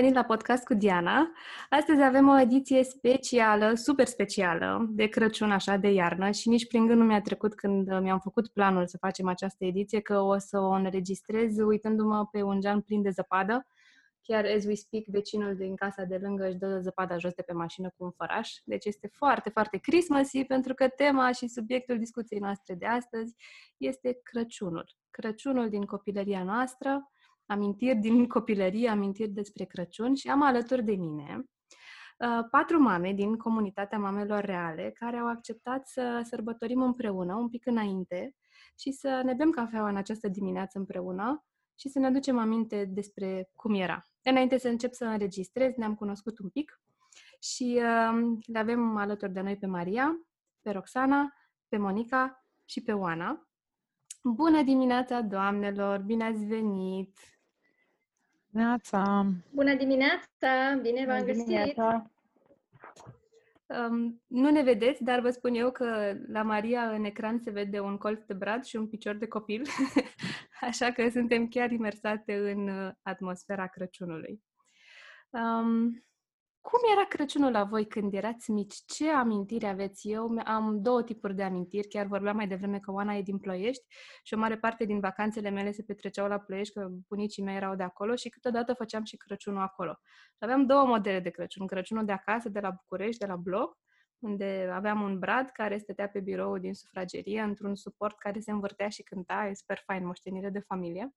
venit la podcast cu Diana. Astăzi avem o ediție specială, super specială, de Crăciun, așa, de iarnă și nici prin gând nu mi-a trecut când mi-am făcut planul să facem această ediție că o să o înregistrez uitându-mă pe un geam plin de zăpadă. Chiar as we speak, vecinul din casa de lângă își dă zăpada jos de pe mașină cu un făraș. Deci este foarte, foarte Christmassy pentru că tema și subiectul discuției noastre de astăzi este Crăciunul. Crăciunul din copilăria noastră, amintiri din copilărie, amintiri despre Crăciun și am alături de mine uh, patru mame din comunitatea mamelor reale care au acceptat să sărbătorim împreună un pic înainte și să ne bem cafeaua în această dimineață împreună și să ne aducem aminte despre cum era. Înainte să încep să înregistrez, ne-am cunoscut un pic și uh, le avem alături de noi pe Maria, pe Roxana, pe Monica și pe Oana. Bună dimineața, doamnelor! Bine ați venit! Neața! Bună dimineața! Bine v-am găsit! Um, nu ne vedeți, dar vă spun eu că la Maria în ecran se vede un colț de brad și un picior de copil, așa că suntem chiar imersate în uh, atmosfera Crăciunului. Um, cum era Crăciunul la voi când erați mici? Ce amintiri aveți? Eu am două tipuri de amintiri. Chiar vorbeam mai devreme că Oana e din Ploiești și o mare parte din vacanțele mele se petreceau la Ploiești, că bunicii mei erau de acolo și câteodată făceam și Crăciunul acolo. Și aveam două modele de Crăciun. Crăciunul de acasă, de la București, de la bloc, unde aveam un brad care stătea pe birou din sufragerie, într-un suport care se învârtea și cânta, e super fain, moștenire de familie,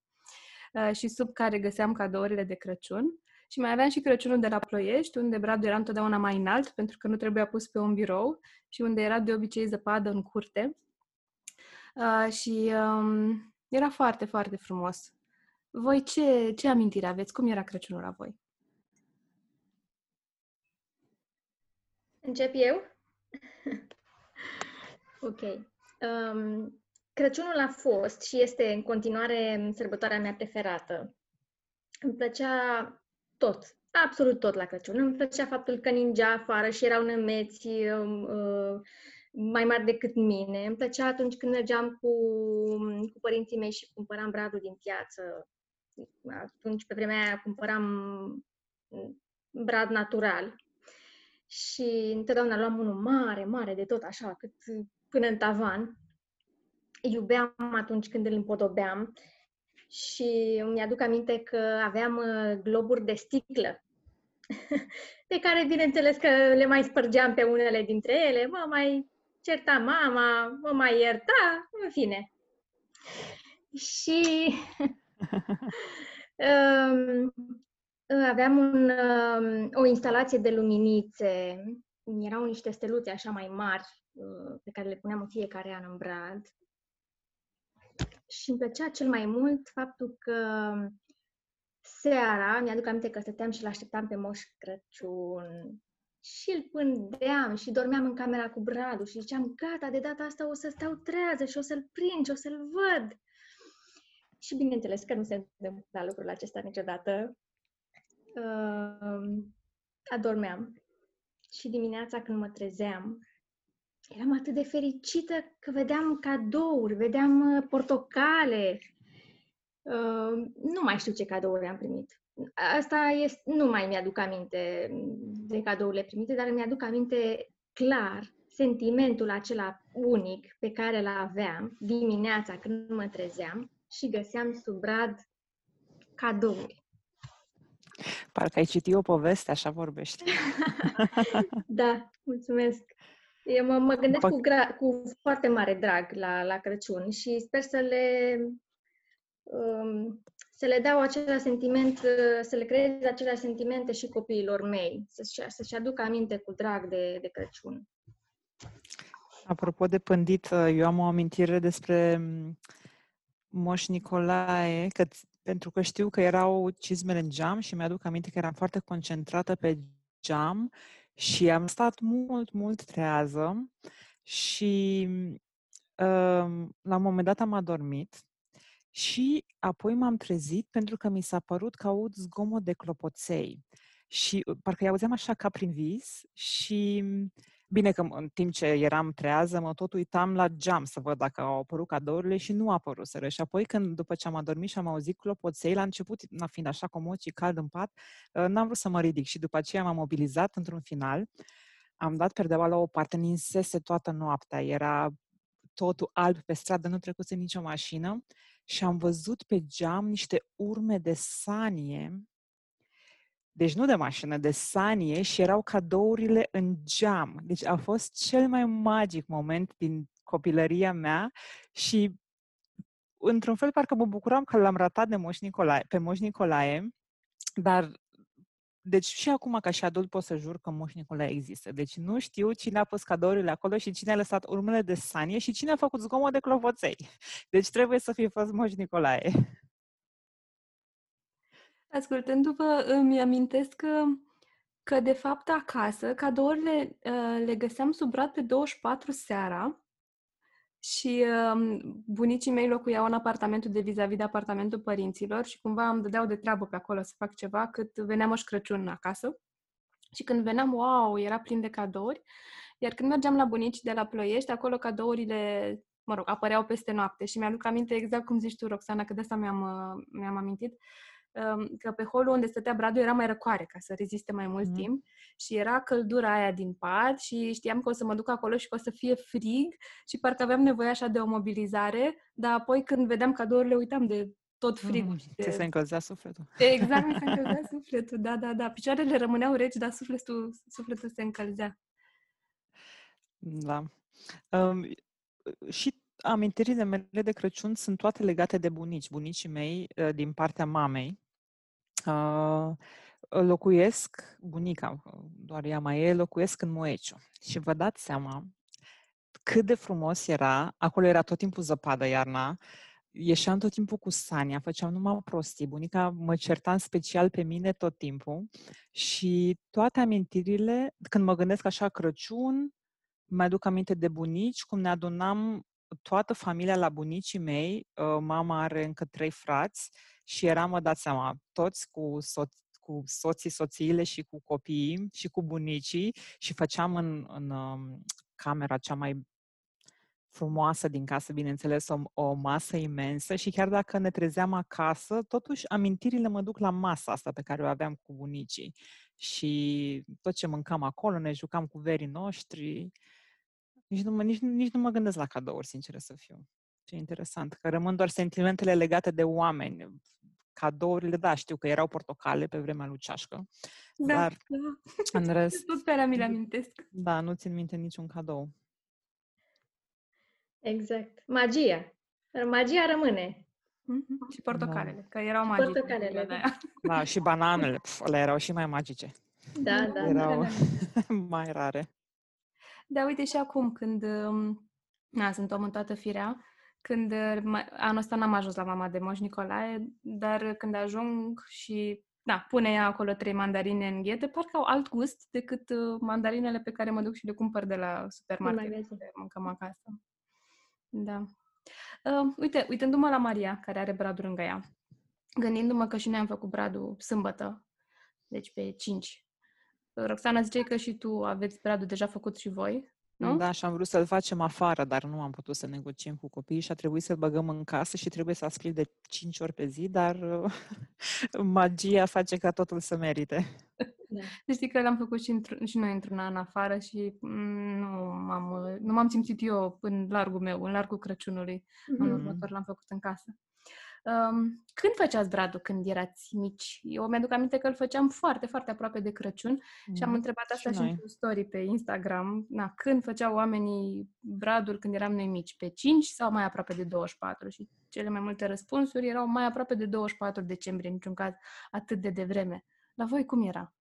uh, și sub care găseam cadourile de Crăciun. Și mai aveam și Crăciunul de la Ploiești, unde bradul era întotdeauna mai înalt, pentru că nu trebuia pus pe un birou și unde era de obicei zăpadă în curte. Uh, și um, era foarte, foarte frumos. Voi ce, ce amintire aveți? Cum era Crăciunul la voi? Încep eu? ok. Um, Crăciunul a fost și este în continuare sărbătoarea mea preferată. Îmi plăcea tot, absolut tot la Crăciun. Îmi plăcea faptul că ningea afară și erau nămeți um, uh, mai mari decât mine. Îmi plăcea atunci când mergeam cu, cu părinții mei și cumpăram bradul din piață. Atunci, pe vremea aia, cumpăram brad natural. Și întotdeauna luam unul mare, mare de tot, așa, cât până în tavan. Iubeam atunci când îl împodobeam și mi-aduc aminte că aveam uh, globuri de sticlă pe care, bineînțeles, că le mai spărgeam pe unele dintre ele, mă mai certa mama, mă mai ierta, în fine. Și um, aveam un, um, o instalație de luminițe, erau niște steluțe așa mai mari uh, pe care le puneam în fiecare an în brad și îmi plăcea cel mai mult faptul că seara, mi-aduc aminte că stăteam și l-așteptam pe Moș Crăciun și îl pândeam și dormeam în camera cu Bradu și ziceam, gata, de data asta o să stau trează și o să-l prind și o să-l văd. Și bineînțeles că nu se întâmpla lucrul acesta niciodată. Uh, adormeam. Și dimineața când mă trezeam, eram atât de fericită că vedeam cadouri, vedeam uh, portocale. Uh, nu mai știu ce cadouri am primit. Asta este, nu mai mi-aduc aminte de cadourile primite, dar mi-aduc aminte clar sentimentul acela unic pe care îl aveam dimineața când mă trezeam și găseam sub brad cadouri. Parcă ai citit o poveste, așa vorbești. da, mulțumesc. Eu mă, mă gândesc cu, gra- cu foarte mare drag la, la Crăciun și sper să le um, să le dau același sentiment, să le creez aceleași sentimente și copiilor mei, să-și, să-și aducă aminte cu drag de, de Crăciun. Apropo de pândit, eu am o amintire despre mm, Moș Nicolae, că, pentru că știu că erau cizmele în geam și mi-aduc aminte că eram foarte concentrată pe geam și am stat mult, mult trează și uh, la un moment dat am adormit și apoi m-am trezit pentru că mi s-a părut că aud zgomot de clopoței. Și uh, parcă i-auzeam așa ca prin vis și Bine că în timp ce eram trează, mă tot uitam la geam să văd dacă au apărut cadourile și nu apăruseră. Și apoi când, după ce am adormit și am auzit clopoței, la început, na, fiind așa comod și cald în pat, uh, n-am vrut să mă ridic și după aceea m-am mobilizat într-un final. Am dat perdeaua la o parte, ninsese toată noaptea, era totul alb pe stradă, nu trecuse nicio mașină și am văzut pe geam niște urme de sanie deci nu de mașină, de sanie și erau cadourile în geam. Deci a fost cel mai magic moment din copilăria mea și într-un fel parcă mă bucuram că l-am ratat de Moș Nicolae, pe Moș Nicolae, dar deci și acum ca și adult pot să jur că Moș Nicolae există. Deci nu știu cine a pus cadourile acolo și cine a lăsat urmele de sanie și cine a făcut zgomot de clopoței. Deci trebuie să fie fost Moș Nicolae. Ascultându-vă, îmi amintesc că, că de fapt acasă, cadourile uh, le găseam sub brad pe 24 seara și uh, bunicii mei locuiau în apartamentul de vis-a-vis de apartamentul părinților și cumva îmi dădeau de treabă pe acolo să fac ceva cât venea Moș Crăciun acasă. Și când veneam, wow, era plin de cadouri. Iar când mergeam la bunici de la Ploiești, acolo cadourile, mă rog, apăreau peste noapte. Și mi-aduc aminte exact cum zici tu, Roxana, că de asta mi-am, uh, mi-am amintit. Uh, că pe holul unde stătea Bradu era mai răcoare ca să reziste mai mult mm. timp și era căldura aia din pat și știam că o să mă duc acolo și că o să fie frig și parcă aveam nevoie așa de o mobilizare, dar apoi când vedeam cadourile uitam de tot frigul. Mm, de... se încălzea sufletul. Exact, se încălzea sufletul, da, da, da. Picioarele rămâneau reci, dar sufletul, sufletul se încălzea. Da. Um, și amintirile mele de Crăciun sunt toate legate de bunici. Bunicii mei, uh, din partea mamei, uh, locuiesc, bunica, doar ea mai e, locuiesc în Moeciu. Și vă dați seama cât de frumos era, acolo era tot timpul zăpadă iarna, ieșeam tot timpul cu Sania, făceam numai prostii. Bunica mă certa în special pe mine tot timpul și toate amintirile, când mă gândesc așa Crăciun, mai aduc aminte de bunici, cum ne adunam toată familia la bunicii mei, uh, mama are încă trei frați și eram, mă dați seama, toți cu, so- cu soții, soțiile și cu copiii și cu bunicii și făceam în, în um, camera cea mai frumoasă din casă, bineînțeles, o, o masă imensă și chiar dacă ne trezeam acasă, totuși amintirile mă duc la masa asta pe care o aveam cu bunicii. Și tot ce mâncam acolo, ne jucam cu verii noștri, nici nu, mă, nici, nici nu mă gândesc la cadouri, sincer să fiu. Ce interesant, că rămân doar sentimentele legate de oameni. Cadourile, da, știu că erau portocale pe vremea lui Ceașcă, da, dar da. în rest... Tot pe mi le amintesc. Da, nu țin minte niciun cadou. Exact. Magia. Magia rămâne. Mm-hmm. Și portocalele, da. că erau magice. Portocalele, da. Da, și bananele, pf, le erau și mai magice. Da, da. Erau mai rare. Da, uite și acum când, um, na, sunt om în toată firea, când uh, anul ăsta n-am ajuns la mama de Moș Nicolae, dar când ajung și da, pune ea acolo trei mandarine în ghete, parcă au alt gust decât uh, mandarinele pe care mă duc și le cumpăr de la supermarket, le mâncăm acasă. Da. Uh, uite, uitându-mă la Maria, care are bradul lângă ea, gândindu-mă că și noi am făcut bradul sâmbătă, deci pe 5 Roxana, ziceai că și tu aveți bradul deja făcut și voi, nu? Da, și am vrut să-l facem afară, dar nu am putut să negociem cu copiii și a trebuit să-l băgăm în casă și trebuie să ascult de 5 ori pe zi, dar magia face ca totul să merite. Da. Deci știi că l-am făcut și, și noi într-un an afară și mm, nu m-am, nu m-am simțit eu în largul meu, în largul Crăciunului. Mm-hmm. În următor l-am făcut în casă. Um, când făceați bradul când erați mici? Eu mi-aduc aminte că îl făceam foarte, foarte aproape de Crăciun mm, și am mm, întrebat asta și, și într-un story pe Instagram. Na, când făceau oamenii bradul când eram noi mici? Pe 5 sau mai aproape de 24? Și cele mai multe răspunsuri erau mai aproape de 24 decembrie, în niciun caz atât de devreme. La voi cum era?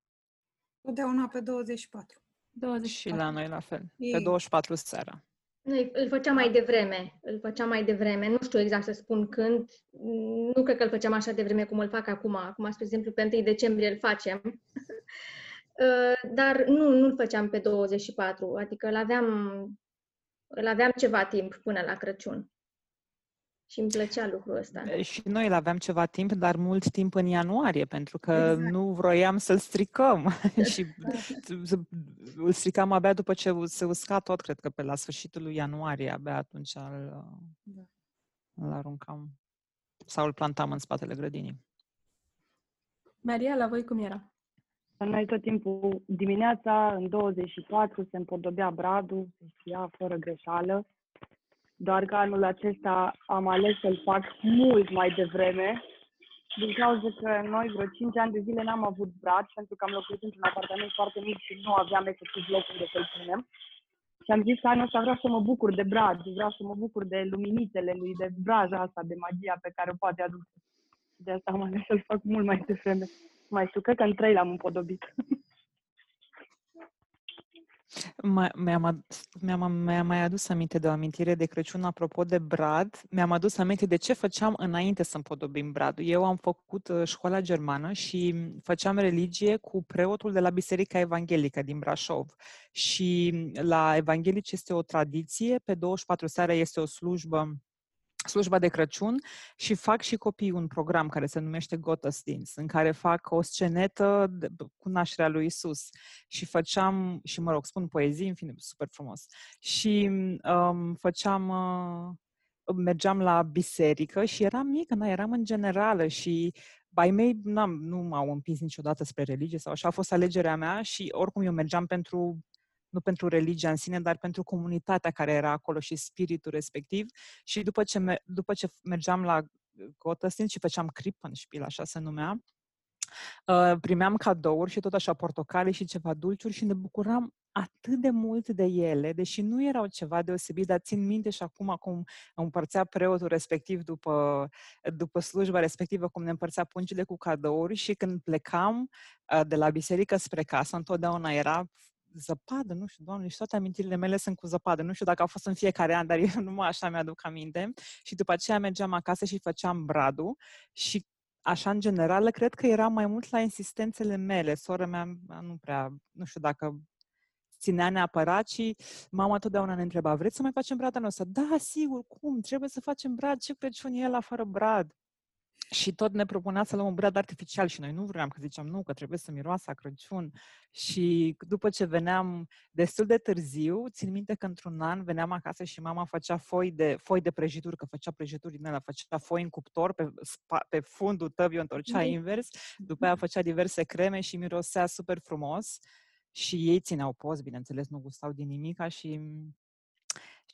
Totdeauna pe 24. 24. Și la noi la fel. Pe 24 seara. Noi îl făceam mai devreme, îl făceam mai devreme, nu știu exact să spun când, nu cred că îl făceam așa devreme cum îl fac acum, acum, spre exemplu, pe 1 decembrie îl facem, uh, dar nu, nu îl făceam pe 24, adică îl aveam, îl aveam ceva timp până la Crăciun. Și Și îmi plăcea lucrul ăsta. Și noi îl aveam ceva timp, dar mult timp în ianuarie, pentru că Exact. nu vroiam să-l stricăm. și Da. îl stricam abia după ce se usca tot, cred că pe la sfârșitul lui ianuarie, abia atunci îl, Da. îl aruncam. Sau îl plantam în spatele grădinii. Maria, la voi cum era? La noi tot timpul dimineața, în 24, se împodobea bradul, se știa fără greșeală. Doar că anul acesta am ales să-l fac mult mai devreme, din cauza că noi vreo 5 ani de zile n-am avut brad, pentru că am locuit într-un apartament foarte mic și nu aveam efectiv loc unde să-l punem. Și am zis că anul ăsta vreau să mă bucur de brad, vreau să mă bucur de luminițele lui, de braja asta, de magia pe care o poate aduce. De asta am ales să-l fac mult mai devreme. Mai știu, cred că în trei l-am împodobit. Mai- Mi-am, ad- mi-am, mi-am mai adus aminte de o amintire de Crăciun apropo de brad. Mi-am adus aminte de ce făceam înainte să împodobim bradul. Eu am făcut uh, școala germană și făceam religie cu preotul de la Biserica Evanghelică din Brașov. Și la evanghelici este o tradiție, pe 24 seara este o slujbă slujba de Crăciun și fac și copiii un program care se numește Gottesdienst, în care fac o scenetă de, cu nașterea lui Isus. Și făceam, și mă rog, spun poezii, în fine, super frumos. Și um, făceam, uh, mergeam la biserică și eram mică, na, eram în generală și ai mei n-am, nu m-au împins niciodată spre religie sau așa, a fost alegerea mea și oricum eu mergeam pentru nu pentru religia în sine, dar pentru comunitatea care era acolo și spiritul respectiv. Și după ce, me- după ce mergeam la Gottesdienst și făceam Krippenspiel, așa se numea, uh, primeam cadouri și tot așa portocale și ceva dulciuri și ne bucuram atât de mult de ele, deși nu erau ceva deosebit, dar țin minte și acum cum împărțea preotul respectiv după, după slujba respectivă, cum ne împărțea pungile cu cadouri și când plecam uh, de la biserică spre casă, întotdeauna era zăpadă, nu știu, doamne, și toate amintirile mele sunt cu zăpadă. Nu știu dacă a fost în fiecare an, dar eu numai așa mi-aduc aminte. Și după aceea mergeam acasă și făceam bradul și așa, în general, cred că era mai mult la insistențele mele. Sora mea nu prea, nu știu dacă ținea neapărat și mama totdeauna ne întreba, vreți să mai facem brad anul ăsta? Da, sigur, cum? Trebuie să facem brad. Ce Crăciun e la fără brad? Și tot ne propunea să luăm un brad artificial și noi nu vreau, că ziceam nu, că trebuie să miroasă a Crăciun. Și după ce veneam destul de târziu, țin minte că într-un an veneam acasă și mama făcea foi de, foi de prăjituri, că făcea prăjituri din ele, făcea foi în cuptor, pe, spa, pe fundul tăbii o întorcea Mhm. invers, după aia făcea diverse creme și mirosea super frumos. Și ei țineau post, bineînțeles, nu gustau din nimica și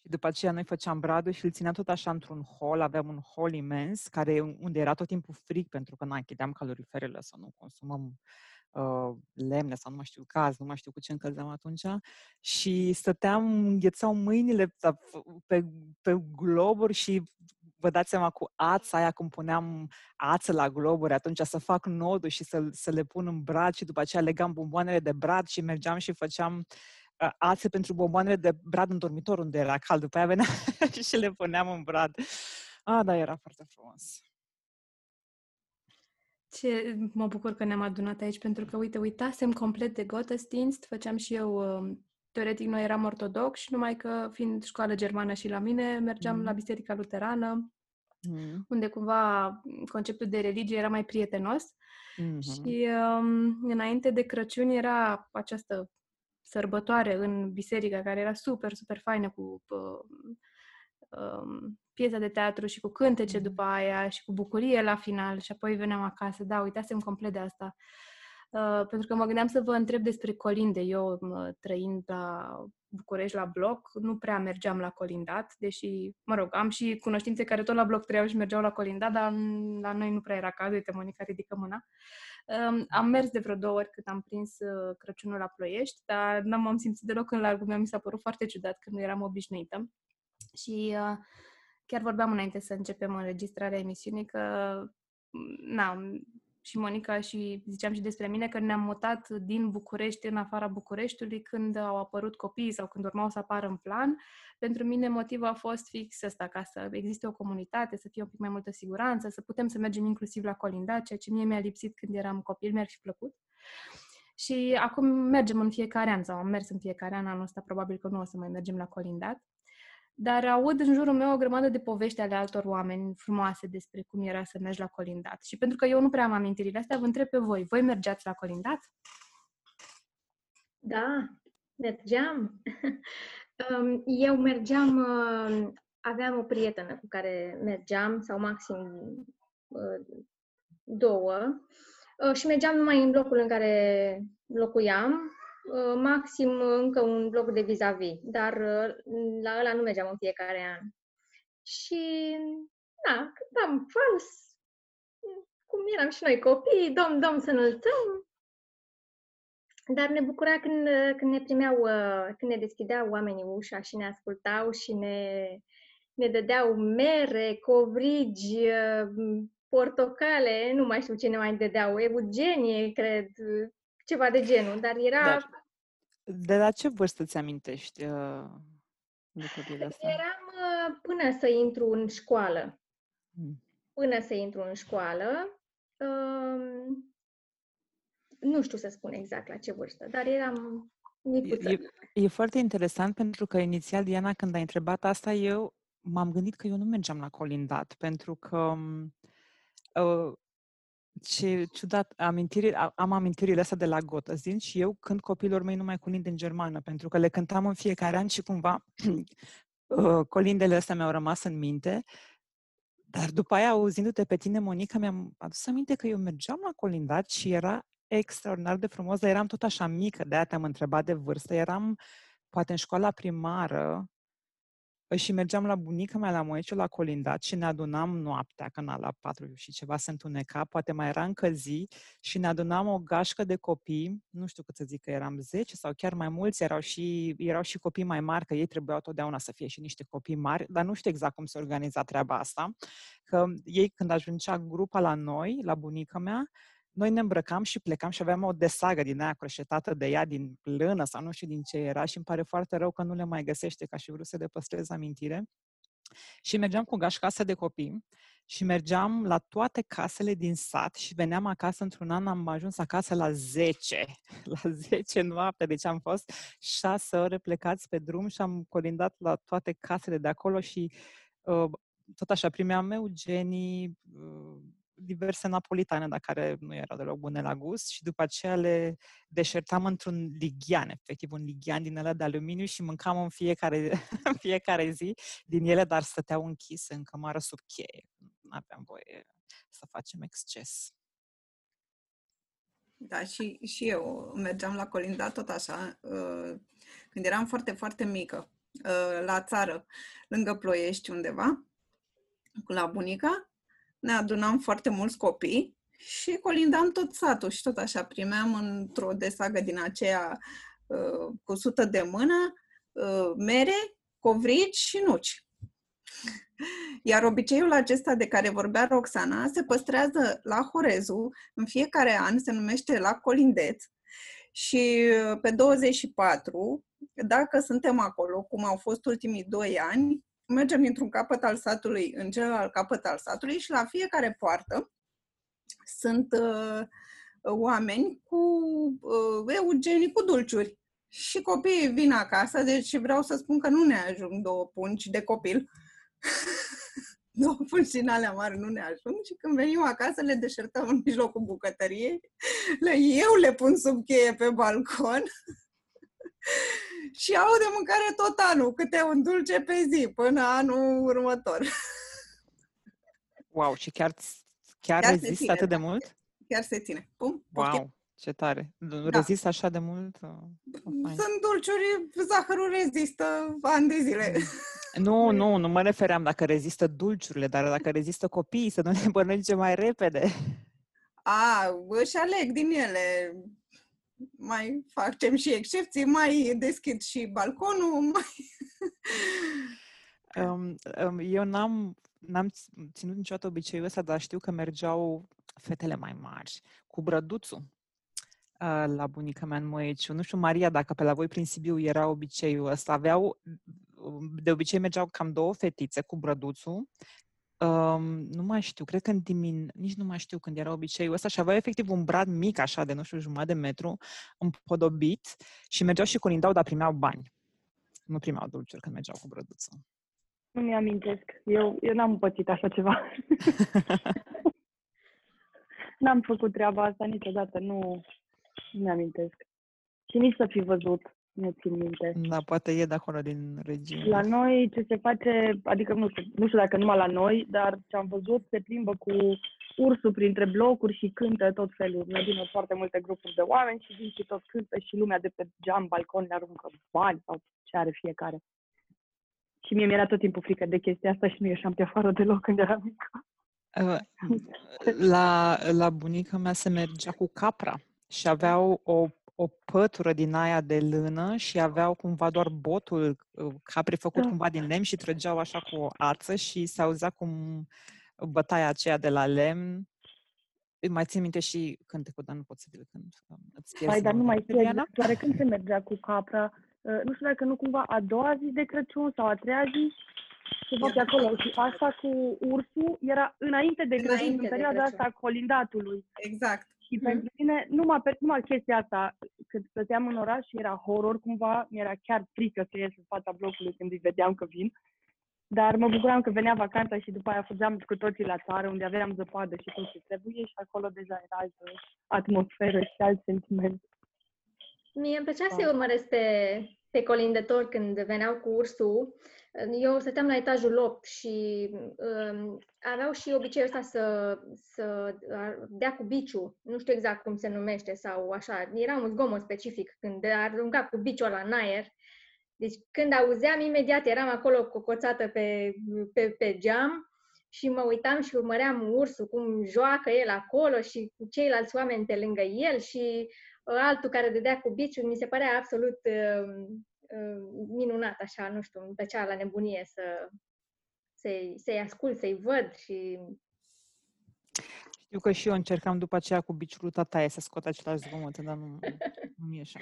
și după aceea noi făceam bradul și îl țineam tot așa într-un hol, aveam un hol imens, care, unde era tot timpul frig, pentru că na, închideam caloriferele să nu consumăm uh, lemne sau nu mai știu, gaz, nu mai știu cu ce încălzeam atunci. Și stăteam, înghețau mâinile pe, pe, pe globuri și vă dați seama cu ața aia, cum puneam ață la globuri, atunci să fac nodul și să, să le pun în brad și după aceea legam bomboanele de brad și mergeam și făceam uh, ațe pentru bomboanele de brad în dormitor unde era cald. După aia veneam și le puneam în brad. Ah, da, era foarte frumos. Ce mă bucur că ne-am adunat aici, pentru că, uite, uitasem complet de Gottesdienst, făceam și eu, um, teoretic, noi eram ortodoxi, numai că, fiind școală germană și la mine, mergeam Mhm. la Biserica Luterană, Mm. unde cumva conceptul de religie era mai prietenos Mm-hmm. și um, înainte de Crăciun era această sărbătoare în biserică care era super, super faină cu uh, um, piesa de teatru și cu cântece Mhm. după aia și cu bucurie la final și apoi veneam acasă. Da, uitasem complet de asta. Uh, pentru că mă gândeam să vă întreb despre colinde. Eu, mă, trăind la București, la bloc, nu prea mergeam la colindat, deși, mă rog, am și cunoștințe care tot la bloc trăiau și mergeau la colindat, dar n- la noi nu prea era cazul. Uite, Monica ridică mâna. Um, am mers de vreo două ori cât am prins uh, Crăciunul la Ploiești, dar nu m-am simțit deloc în largul meu. Mi s-a părut foarte ciudat că nu eram obișnuită. Și uh, chiar vorbeam înainte să începem înregistrarea emisiunii că, m, na, și Monica și ziceam și despre mine că ne-am mutat din București în afara Bucureștiului când au apărut copiii sau când urmau să apară în plan. Pentru mine motivul a fost fix ăsta, ca să existe o comunitate, să fie un pic mai multă siguranță, să putem să mergem inclusiv la colindat, ceea ce mie mi-a lipsit când eram copil, mi-ar fi plăcut. Și acum mergem în fiecare an, sau am mers în fiecare an, anul ăsta probabil că nu o să mai mergem la colindat. Dar aud în jurul meu o grămadă de povești ale altor oameni frumoase despre cum era să mergi la colindat. Și pentru că eu nu prea am amintirile astea, vă întreb pe voi. Voi mergeați la colindat? Da, mergeam. Um, eu mergeam, uh, aveam o prietenă cu care mergeam, sau maxim uh, două, uh, și mergeam numai în blocul în care locuiam, maxim încă un bloc de vis-a-vis, dar la ăla nu mergeam în fiecare an. Și, da, cântam fals, cum eram și noi copii, dom, dom să înălțăm, dar ne bucura când, când ne primeau, când ne deschideau oamenii ușa și ne ascultau și ne, ne dădeau mere, covrigi, portocale, nu mai știu ce ne mai dădeau, eugenie, cred, ceva de genul, dar era... Dar, de la ce vârstă ți amintești uh, lucrurile astea? Eram uh, până să intru în școală. Hmm. Până să intru în școală. Uh, nu știu să spun exact la ce vârstă, dar eram micuță. E, e foarte interesant pentru că inițial, Diana, când ai întrebat asta, eu m-am gândit că eu nu mergeam la colindat, pentru că uh, ce ciudat, amintiri, am amintirile astea de la Gotăzin și eu când copiilor mei nu mai colind în germană, pentru că le cântam în fiecare an și cumva uh, colindele astea mi-au rămas în minte. Dar după aia, auzindu-te pe tine, Monica, mi-am adus aminte că eu mergeam la colindat și era extraordinar de frumos, dar eram tot așa mică, de-aia te-am întrebat de vârstă. Eram poate în școala primară și mergeam la bunica mea la Moeciu la colindat și ne adunam noaptea, când la patru și ceva se întuneca, poate mai era încă zi și ne adunam o gașcă de copii, nu știu cât să zic că eram 10 sau chiar mai mulți, erau și, erau și copii mai mari, că ei trebuiau totdeauna să fie și niște copii mari, dar nu știu exact cum se organiza treaba asta, că ei când ajungea grupa la noi, la bunica mea, noi ne îmbrăcam și plecam și aveam o desagă din aia croșetată de ea, din lână sau nu știu din ce era și îmi pare foarte rău că nu le mai găsește, ca și vreau să le păstrez amintire. Și mergeam cu gașcasă de copii și mergeam la toate casele din sat și veneam acasă într-un an, am ajuns acasă la 10, la 10 noapte, deci am fost 6 ore plecați pe drum și am colindat la toate casele de acolo și uh, tot așa primeam Eugenii, uh, diverse napolitane, dar care nu erau deloc bune la gust și după aceea le deșertam într-un lighean, efectiv un lighean din ele de aluminiu și mâncam în fiecare, în fiecare zi din ele, dar stăteau închise în cămară sub cheie. Nu aveam voie să facem exces. Da, și, și eu mergeam la Colinda tot așa, uh, când eram foarte, foarte mică, uh, la țară, lângă Ploiești undeva, la bunica ne adunam foarte mulți copii și colindam tot satul și tot așa. Primeam într-o desagă din aceea uh, cu sută de mână uh, mere, covrigi și nuci. Iar obiceiul acesta de care vorbea Roxana se păstrează la Horezu. În fiecare an, se numește la Colindeț. Și uh, pe 24, dacă suntem acolo, cum au fost ultimii doi ani, mergem dintr-un capăt al satului în celălalt capăt al satului și la fiecare poartă sunt uh, oameni cu uh, eugenii, cu dulciuri. Și copiii vin acasă, deci vreau să spun că nu ne ajung două pungi de copil. două pungi din alea mari nu ne ajung și când venim acasă le deșertăm în mijlocul bucătăriei, le, eu le pun sub cheie pe balcon și au de mâncare tot anul, câte un dulce pe zi, până anul următor. Wow, și chiar, chiar, chiar rezistă ține, atât de mult? Chiar se ține. Pum, wow, poftim. ce tare. Da. Rezistă așa de mult? Sunt dulciuri, zahărul rezistă ani de zile. Nu, nu, nu mă refeream dacă rezistă dulciurile, dar dacă rezistă copiii, să nu le bănânce mai repede. A, își aleg din ele mai facem și excepții, mai deschid și balconul, mai... um, um, eu n-am, n-am ținut niciodată obiceiul ăsta, dar știu că mergeau fetele mai mari cu brăduțul uh, la bunica mea în Moeciu. Nu știu, Maria, dacă pe la voi prin Sibiu era obiceiul ăsta. Aveau, de obicei mergeau cam două fetițe cu brăduțul Um, nu mai știu, cred că în dimin, nici nu mai știu când era obiceiul ăsta și avea efectiv un brad mic așa de, nu știu, jumătate de metru, împodobit și mergeau și colindau, dar primeau bani. Nu primeau dulciuri când mergeau cu brăduță. nu mi-amintesc. Eu, eu n-am pățit așa ceva. n-am făcut treaba asta niciodată, nu, nu mi-amintesc. Și nici să fi văzut, nu țin minte. Da, poate e de acolo din regiune. La noi ce se face, adică nu știu, nu știu dacă numai la noi, dar ce am văzut, se plimbă cu ursul printre blocuri și cântă tot felul. Ne vină foarte multe grupuri de oameni și vin și tot cântă și lumea de pe geam, balcon, le aruncă bani sau ce are fiecare. Și mie mi-era tot timpul frică de chestia asta și nu ieșeam pe afară deloc când eram mică. Uh, La, la bunica mea se mergea cu capra și aveau o, o pătură din aia de lână și aveau cumva doar botul uh, capri făcut Da. cumva din lemn și trăgeau așa cu o ață și se auzea cum bătaia aceea de la lemn. Îi Mai țin minte și cântecul, dar nu pot să vi-l cânt. că Îți pierzi Hai, dar nu noul. mai știu Diana? exact oare când se mergea cu capra. Uh, nu știu dacă nu cumva a doua zi de Crăciun sau a treia zi. Ceva pe acolo. Și asta cu ursul era înainte de Crăciun, Înainte în de perioada Crăciun. asta a colindatului. Exact. Și pentru mine, numai, pe, numai chestia asta, când stăteam în oraș și era horror cumva, mi-era chiar frică să ies în fața blocului când îi vedeam că vin. Dar mă bucuram că venea vacanța și după aia fugeam cu toții la țară, unde aveam zăpadă și tot ce trebuie și acolo deja era altă atmosferă și alt sentiment. Mie îmi plăcea Da. să-i urmăresc pe, pe colindători când veneau cu ursul. Eu stăteam la etajul 8 și um, aveau și obiceiul ăsta să, să uh, dea cu biciu. Nu știu exact cum se numește sau așa. Era un zgomot specific când arunca cu biciul ăla în aer. Deci când auzeam, imediat eram acolo cocoțată pe, pe, pe geam și mă uitam și urmăream ursul, cum joacă el acolo și cu ceilalți oameni pe lângă el și uh, altul care dădea cu biciul, mi se părea absolut uh, uh, minunat, așa, nu știu, îmi plăcea la nebunie să, să-i, să-i ascult, să-i văd și Știu că și eu încercam după aceea cu biciul lui tataie să scot același zgomot, dar nu, nu mi ieșea.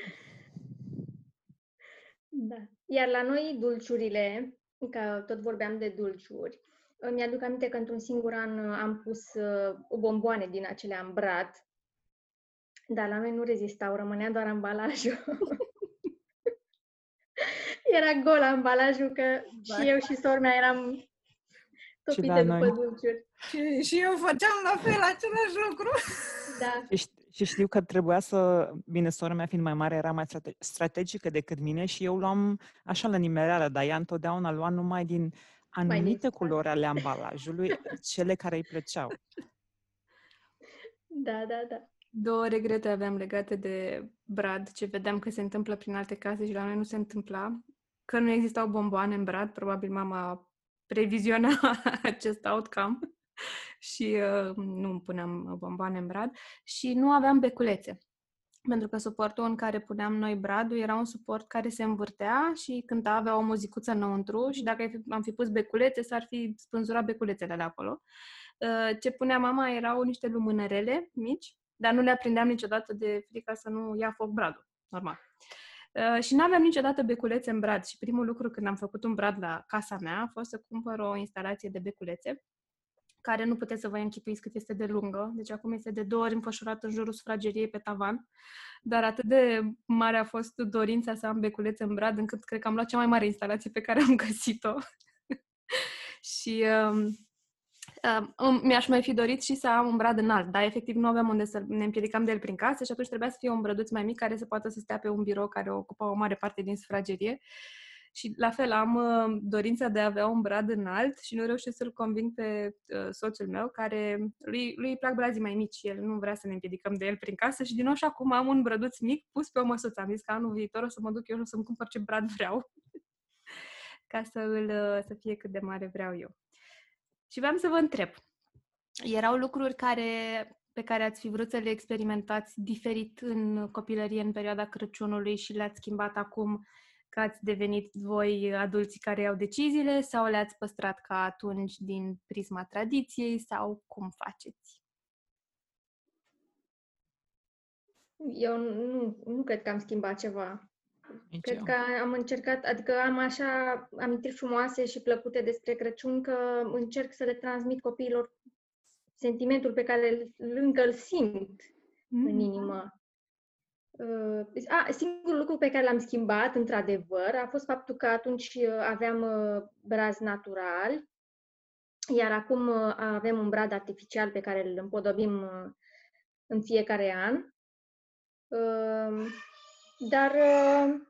Da. Iar la noi dulciurile, că tot vorbeam de dulciuri, îmi aduc aminte că într-un singur an uh, am pus uh, bomboane din acelea în brad, dar la noi nu rezistau, rămânea doar ambalajul. Era gol ambalajul, că Da. și eu și sora mea eram topite la după noi. dulciuri. Și, și eu făceam la fel același lucru. Da. Și, ș- și știu că trebuia să, bine, sora mea fiind mai mare, era mai strate- strategică decât mine și eu luam așa la nimereală, dar ea întotdeauna lua numai din anumite start. culori ale ambalajului, cele care îi plăceau. Da, da, da. Două regrete aveam legate de brad, ce vedeam că se întâmplă prin alte case și la noi nu se întâmpla. Că nu existau bomboane în brad, probabil mama previziona acest outcome și uh, nu îmi puneam bomboane în brad. Și nu aveam beculețe. Pentru că suportul în care puneam noi bradul era un suport care se învârtea și cânta, avea o muzicuță înăuntru și dacă ai fi- am fi pus beculețe, s-ar fi spânzurat beculețele de acolo. Uh, Ce punea mama erau niște lumânărele mici, dar nu le aprindeam niciodată de frica să nu ia foc bradul, normal. Uh, și nu aveam niciodată beculețe în brad și primul lucru când am făcut un brad la casa mea a fost să cumpăr o instalație de beculețe care nu puteți să vă închipuiți cât este de lungă. Deci acum este de două ori înfășurat în jurul sufrageriei pe tavan. Dar atât de mare a fost dorința să am beculețe în brad, încât cred că am luat cea mai mare instalație pe care am găsit-o. și um, um, mi-aș mai fi dorit și să am un brad înalt, dar efectiv nu aveam unde să ne împiedicam de el prin casă și atunci trebuia să fie un brăduț mai mic care să poată să stea pe un birou care ocupa o mare parte din sufragerie. Și la fel am uh, dorința de a avea un brad înalt și nu reușesc să-l conving pe uh, soțul meu, care lui, lui îi plac brazii mai mici, el nu vrea să ne împiedicăm de el prin casă și din nou și acum am un brăduț mic pus pe o măsuță. Am zis că anul viitor o să mă duc eu și o să-mi cumpăr ce brad vreau ca să, îl, uh, să fie cât de mare vreau eu. Și vreau să vă întreb, erau lucruri care, pe care ați fi vrut să le experimentați diferit în copilărie, în perioada Crăciunului și le-ați schimbat acum că ați devenit voi adulții care iau deciziile sau le-ați păstrat ca atunci din prisma tradiției sau cum faceți? Eu nu, nu cred că am schimbat ceva. Nici Cred eu. că am încercat, adică am așa amintiri frumoase și plăcute despre Crăciun, că încerc să le transmit copiilor sentimentul pe care îl- încă îl simt în inimă. Uh, a, singurul lucru pe care l-am schimbat, într-adevăr, a fost faptul că atunci uh, aveam uh, braz natural, iar acum uh, avem un brad artificial pe care îl împodobim uh, în fiecare an. Uh, dar uh,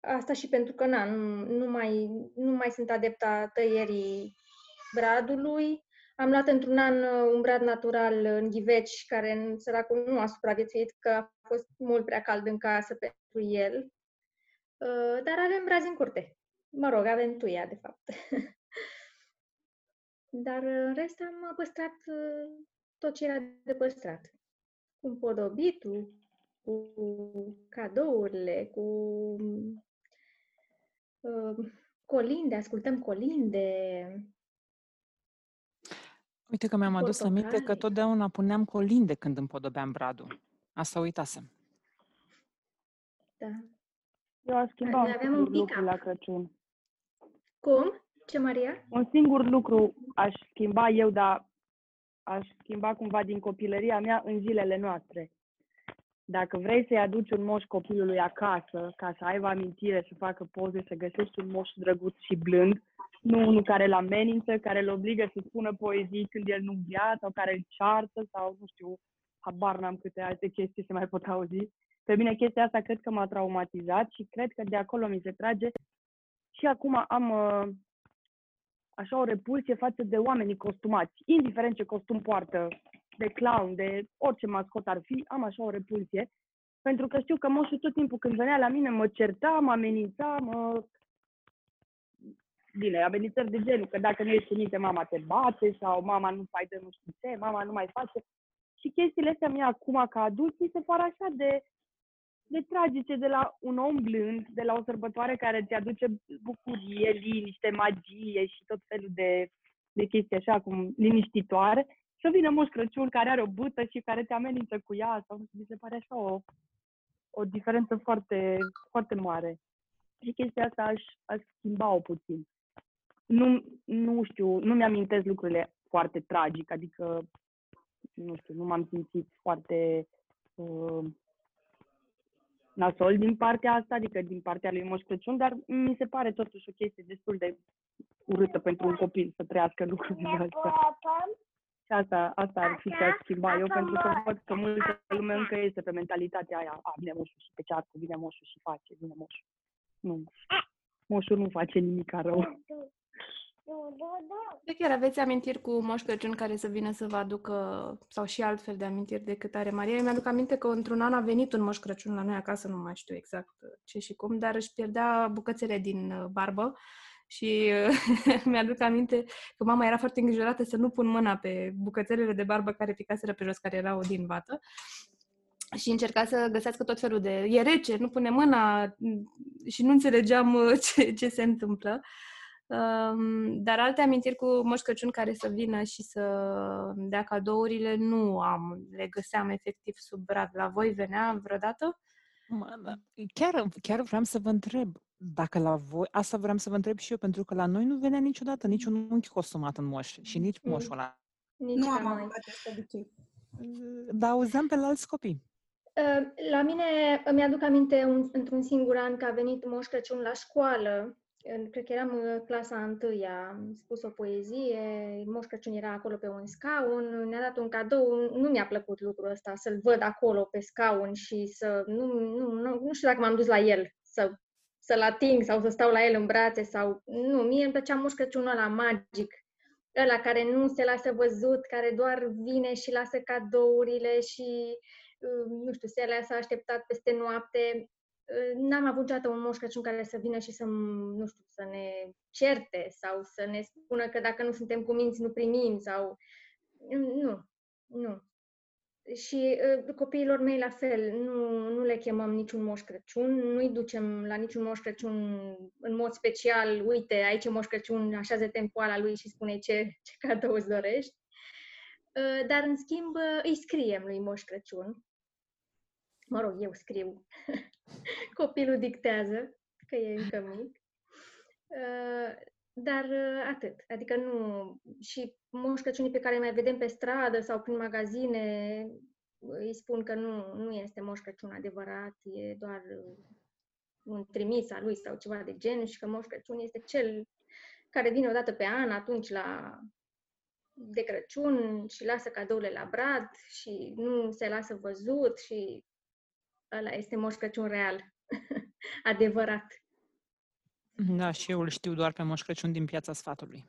asta și pentru că na, nu, nu, mai, nu mai sunt adepta tăierii bradului. Am luat într-un an uh, un brad natural în ghiveci, care în săracul nu a supraviețuit, că a fost mult prea cald în casă pentru el. Uh, dar avem brazi în curte. Mă rog, avem tuia, de fapt. dar uh, în rest am păstrat tot ce era de păstrat. Cu împodobitul, cu cadourile, cu uh, colinde, ascultăm colinde, Uite că mi-am adus aminte că Portocale. totdeauna puneam colinde când împodobeam bradul. Asta uitasem. Da. Eu aș schimba un Noi aveam un singur lucru pick-up. la Crăciun. Cum? Ce, Maria? Un singur lucru aș schimba eu, dar aș schimba cumva din copilăria mea în zilele noastre. Dacă vrei să-i aduci un moș copilului acasă, ca să aibă amintire, să facă poze, să găsești un moș drăguț și blând, nu unul care îl amenință, care îl obligă să spună poezii când el nu vrea, sau care îl ceartă, sau nu știu, habar n-am câte alte chestii se mai pot auzi. Pe mine chestia asta cred că m-a traumatizat și cred că de acolo mi se trage. Și acum am uh, așa o repulsie față de oamenii costumați, indiferent ce costum poartă, de clown, de orice mascot ar fi, am așa o repulsie, pentru că știu că moșul tot timpul când venea la mine mă certa, mă amenința, mă... Bine, amenințări de genul, că dacă nu ești cu minte, mama te bate sau mama nu mai dă nu știu ce, mama nu mai face. Și chestiile astea mie acum, ca adult, mi se par așa de, de tragice de la un om blând, de la o sărbătoare care îți aduce bucurie, liniște, magie și tot felul de, de chestii așa cum liniștitoare, să vină Moș Crăciun care are o bâtă și care te amenință cu ea sau nu știu, mi se pare așa o, o diferență foarte, foarte mare. Și chestia asta aș, aș schimba-o puțin. Nu, nu știu, nu mi-amintesc lucrurile foarte tragic, adică, nu știu, nu m-am simțit foarte uh, nasol din partea asta, adică din partea lui Moș Crăciun, dar mi se pare totuși o chestie destul de urâtă pentru un copil să trăiască lucrurile astea. Și asta, asta ar fi ce aș schimba eu, pentru că văd că multă lume încă este pe mentalitatea aia. A, vine moșul și pe ceartă, vine moșul și face, vine moșul. Nu. Moșul nu face nimic rău. De chiar aveți amintiri cu Moș Crăciun care să vină să vă aducă, sau și altfel de amintiri decât are Maria? Eu mi-aduc aminte că într-un an a venit un Moș Crăciun la noi acasă, nu mai știu exact ce și cum, dar își pierdea bucățele din uh, barbă și uh, mi-aduc aminte că mama era foarte îngrijorată să nu pun mâna pe bucățelele de barbă care picaseră pe jos, care erau din vată. Și încerca să găsească tot felul de... E rece, nu pune mâna și nu înțelegeam uh, ce, ce se întâmplă. Um, dar alte amintiri cu Moș Crăciun care să vină și să dea cadourile nu am. Le găseam efectiv sub brad. La voi venea vreodată? Mă, da, Chiar, chiar vreau să vă întreb dacă la voi, asta vreau să vă întreb și eu, pentru că la noi nu venea niciodată niciun unchi costumat în moș și nici Mm. moșul ăla. Nici Nu la am noi. avut acest obicei. Dar auzeam pe la alți copii. Uh, La mine îmi aduc aminte un, într-un singur an că a venit Moș Crăciun la școală. În- Cred că eram în clasa întâia, am spus o poezie, Moș Crăciun era acolo pe un scaun, ne-a dat un cadou, nu mi-a plăcut lucrul ăsta, să-l văd acolo pe scaun și să, nu, nu, nu, nu știu dacă m-am dus la el, să, să-l ating sau să stau la el în brațe sau, nu, mie îmi plăcea Moș Crăciunul ăla magic, ăla care nu se lasă văzut, care doar vine și lasă cadourile și uh, nu știu, se lasă așteptat peste noapte. Uh, N-am avut niciodată un moș Crăciun care să vină și să, nu știu, să ne certe sau să ne spună că dacă nu suntem cuminți nu primim sau... Nu, nu. Și uh, copiilor mei la fel, nu, nu le chemăm niciun moș Crăciun, nu-i ducem la niciun moș Crăciun în mod special, uite, aici e moș Crăciun, așează-te în poala lui și spune ce, ce cadou îți dorești. Uh, Dar, în schimb, uh, îi scriem lui Moș Crăciun. Mă rog, eu scriu. Copilul dictează, că e încă mic. Uh, Dar uh, atât. Adică nu... Și Moș Crăciunii pe care îi mai vedem pe stradă sau prin magazine, îi spun că nu, nu este Moș Crăciun adevărat, e doar un trimis al lui sau ceva de gen și că Moș Crăciun este cel care vine o dată pe an atunci la de Crăciun și lasă cadourile la brad și nu se lasă văzut și ăla este Moș Crăciun real, adevărat. Da, și eu îl știu doar pe Moș Crăciun din Piața Sfatului,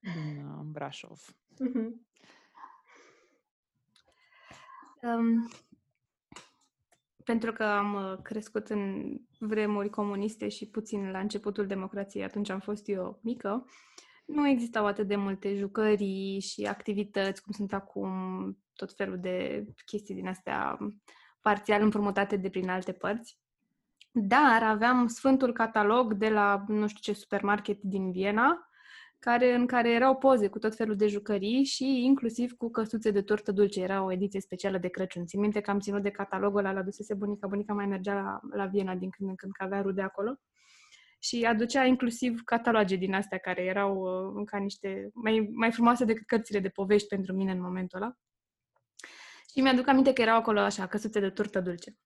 din uh, Brașov. Uh-huh. Um, pentru că am uh, crescut în vremuri comuniste și puțin la începutul democrației, atunci am fost eu mică, nu existau atât de multe jucării și activități cum sunt acum, tot felul de chestii din astea parțial împrumutate de prin alte părți. Dar aveam Sfântul Catalog de la nu știu ce supermarket din Viena, care, în care erau poze cu tot felul de jucării și inclusiv cu căsuțe de tortă dulce. Era o ediție specială de Crăciun. Țin minte că am ținut de catalogul ăla, l-adusese bunica. Bunica mai mergea la, la Viena din când în când, că avea rude acolo. Și aducea inclusiv cataloge din astea care erau uh, ca niște mai, mai frumoase decât cărțile de povești pentru mine în momentul ăla. Și mi-aduc aminte că erau acolo așa, căsuțe de tortă dulce.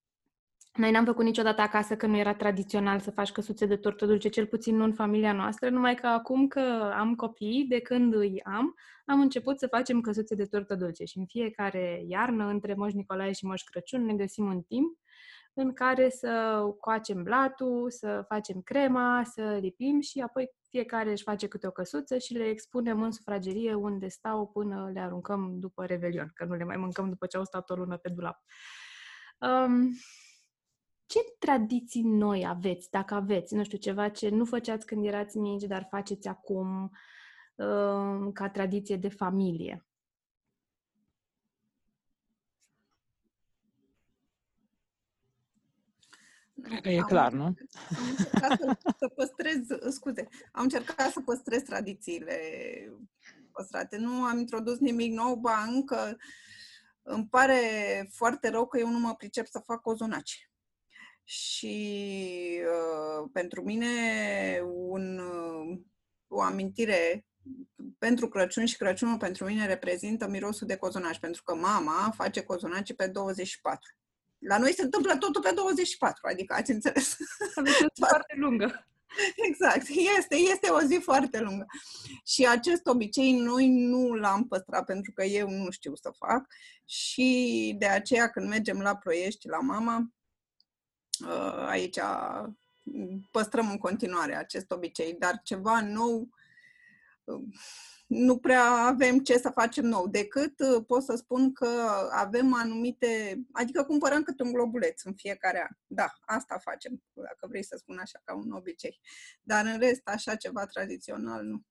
Noi n-am făcut niciodată acasă că nu era tradițional să faci căsuțe de tortă dulce, cel puțin nu în familia noastră, numai că acum că am copii, de când îi am, am început să facem căsuțe de tortă dulce și în fiecare iarnă, între Moș Nicolae și Moș Crăciun, ne găsim un timp în care să coacem blatul, să facem crema, să lipim și apoi fiecare își face câte o căsuță și le expunem în sufragerie unde stau până le aruncăm după Revelion, că nu le mai mâncăm după ce au stat o lună pe dulap. Um, ce tradiții noi aveți, dacă aveți, nu știu, ceva ce nu făceați când erați mici, dar faceți acum uh, ca tradiție de familie? E am, clar, nu? Am încercat să, să păstrez, scuze, am încercat să păstrez tradițiile păstrate. Nu am introdus nimic nou, ba încă îmi pare foarte rău că eu nu mă pricep să fac cozonaci și uh, pentru mine un, uh, o amintire pentru Crăciun și Crăciunul pentru mine reprezintă mirosul de cozonaci, pentru că mama face cozonaci pe 24. La noi se întâmplă totul pe 24, adică ați înțeles. Aveți o zi foarte lungă. Exact, este, este o zi foarte lungă. Și acest obicei noi nu l-am păstrat pentru că eu nu știu să fac și de aceea când mergem la proiești la mama, Uh, aici păstrăm în continuare acest obicei, dar ceva nou uh, nu prea avem ce să facem nou, decât uh, pot să spun că avem anumite, adică cumpărăm câte un globuleț în fiecare an. Da, asta facem, dacă vrei să spun așa, ca un obicei. Dar în rest, așa ceva tradițional, nu.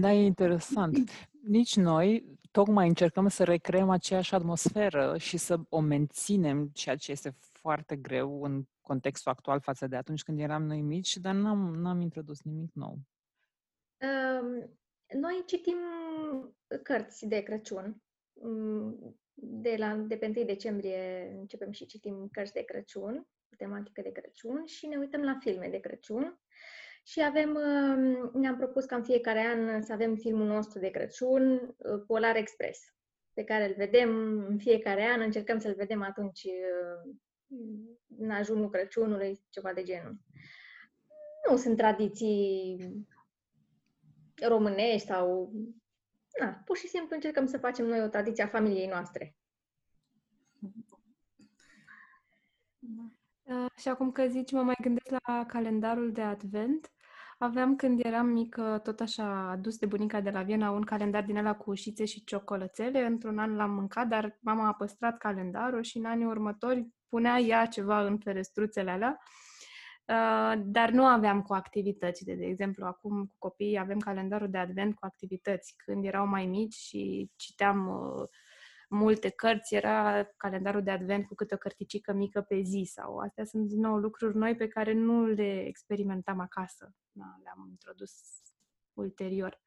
Da, e interesant. Nici noi tocmai încercăm să recreăm aceeași atmosferă și să o menținem, ceea ce este foarte greu în contextul actual față de atunci când eram noi mici, dar n-am, n-am introdus nimic nou. Noi citim cărți de Crăciun. Mm, de, la, de pe 1 decembrie începem și citim cărți de Crăciun, cu tematică de Crăciun și ne uităm la filme de Crăciun. Și avem, ne-am propus ca în fiecare an să avem filmul nostru de Crăciun, Polar Express, pe care îl vedem în fiecare an, încercăm să-l vedem atunci în ajunul Crăciunului, ceva de genul. Nu sunt tradiții românești sau... Na, pur și simplu încercăm să facem noi o tradiție a familiei noastre. Uh, și acum că zici, mă mai gândesc la calendarul de advent. Aveam când eram mică, tot așa adus de bunica de la Viena, un calendar din ăla cu ușițe și ciocolățele. Într-un an l-am mâncat, dar mama a păstrat calendarul și în anii următori punea ea ceva în ferestruțele alea, uh, dar nu aveam cu activități. De, de exemplu, acum cu copiii avem calendarul de advent cu activități. Când erau mai mici și citeam uh, multe cărți, era calendarul de advent cu câte o cărticică mică pe zi sau astea sunt din nou lucruri noi pe care nu le experimentam acasă. Da, le-am introdus ulterior.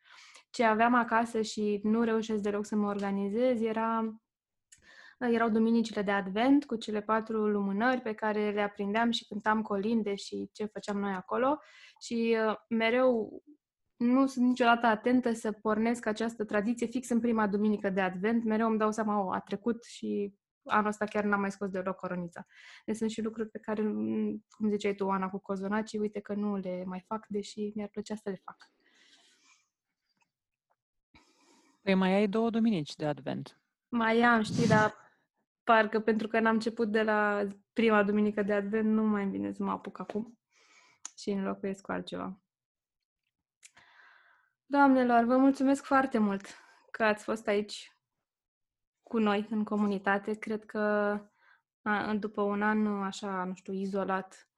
Ce aveam acasă și nu reușesc deloc să mă organizez era erau duminicile de advent cu cele patru lumânări pe care le aprindeam și cântam colinde și ce făceam noi acolo și uh, mereu nu sunt niciodată atentă să pornesc această tradiție fix în prima duminică de Advent. Mereu îmi dau seama, o, a trecut și anul ăsta chiar n-am mai scos deloc coronița. Deci sunt și lucruri pe care, mm, cum ziceai tu, Ana, cu cozonacii, uite că nu le mai fac, deși mi-ar plăcea să le fac. Păi mai ai două duminici de Advent. Mai am, știi, dar parcă pentru că n-am început de la prima duminică de Advent, nu mai îmi vine să mă apuc acum și înlocuiesc cu altceva. Doamnelor, vă mulțumesc foarte mult că ați fost aici cu noi în comunitate. Cred că a, după un an așa, nu știu, izolat,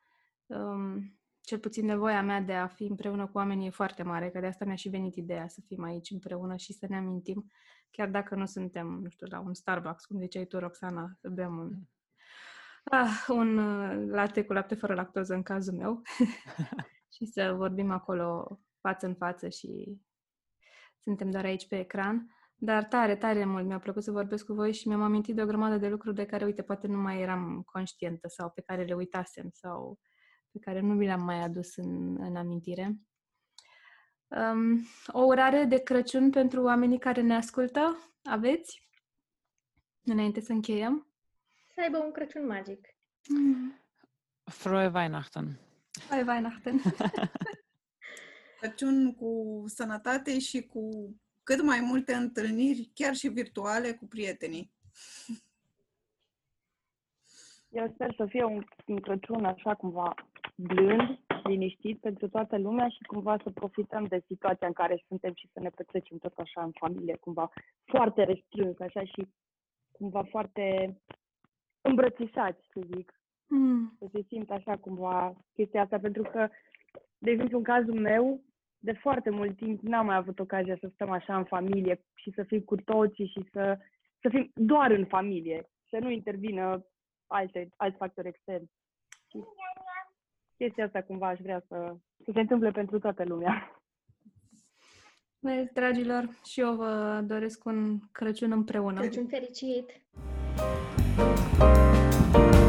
um, cel puțin nevoia mea de a fi împreună cu oamenii e foarte mare, că de asta mi-a și venit ideea să fim aici împreună și să ne amintim, chiar dacă nu suntem, nu știu, la un Starbucks, cum ziceai tu, Roxana, să bem un, ah, un uh, latte cu lapte fără lactoză în cazul meu și să vorbim acolo față în față și suntem doar aici pe ecran. Dar tare, tare mult mi-a plăcut să vorbesc cu voi și mi-am amintit de o grămadă de lucruri de care, uite, poate nu mai eram conștientă sau pe care le uitasem sau pe care nu mi le-am mai adus în, în amintire. Um, o urare de Crăciun pentru oamenii care ne ascultă? Aveți? Înainte să încheiem? Să aibă un Crăciun magic. Mm. Frohe Weihnachten! Frohe Weihnachten! Crăciun cu sănătate și cu cât mai multe întâlniri, chiar și virtuale, cu prietenii. Eu sper să fie un, un Crăciun așa cumva blând, liniștit pentru toată lumea și cumva să profităm de situația în care suntem și să ne petrecem tot așa în familie, cumva foarte restrâns, așa și cumva foarte îmbrățișați, să zic. Mm. Să se simt așa cumva chestia asta, pentru că, de exemplu, în cazul meu, de foarte mult timp n-am mai avut ocazia să stăm așa în familie și să fim cu toții și să, să fim doar în familie, să nu intervină alte, alți factori externi. Și chestia asta cumva aș vrea să, să se întâmple pentru toată lumea. Băi, dragilor, și eu vă doresc un Crăciun împreună. Crăciun fericit! thank you